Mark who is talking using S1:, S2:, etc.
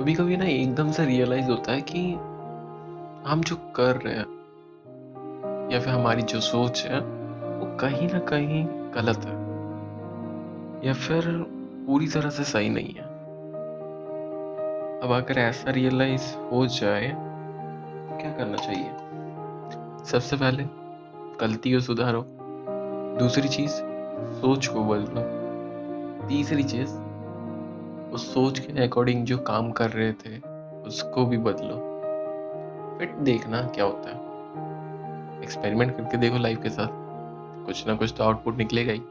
S1: कभी कभी ना एकदम से रियलाइज़ होता है कि हम जो कर रहे हैं या फिर हमारी जो सोच है, वो कहीं ना कहीं गलत है। या फिर पूरी तरह से सही नहीं है। अब अगर ऐसा रियलाइज़ हो जाए तो क्या करना चाहिए? सबसे पहले गलती को सुधारो। दूसरी चीज़, सोच को बदलो। तीसरी चीज़ उस सोच के अकॉर्डिंग जो काम कर रहे थे, उसको भी बदलो। फिर देखना क्या होता है। एक्सपेरिमेंट करके देखो लाइफ के साथ। कुछ ना कुछ तो आउटपुट निकलेगा ही।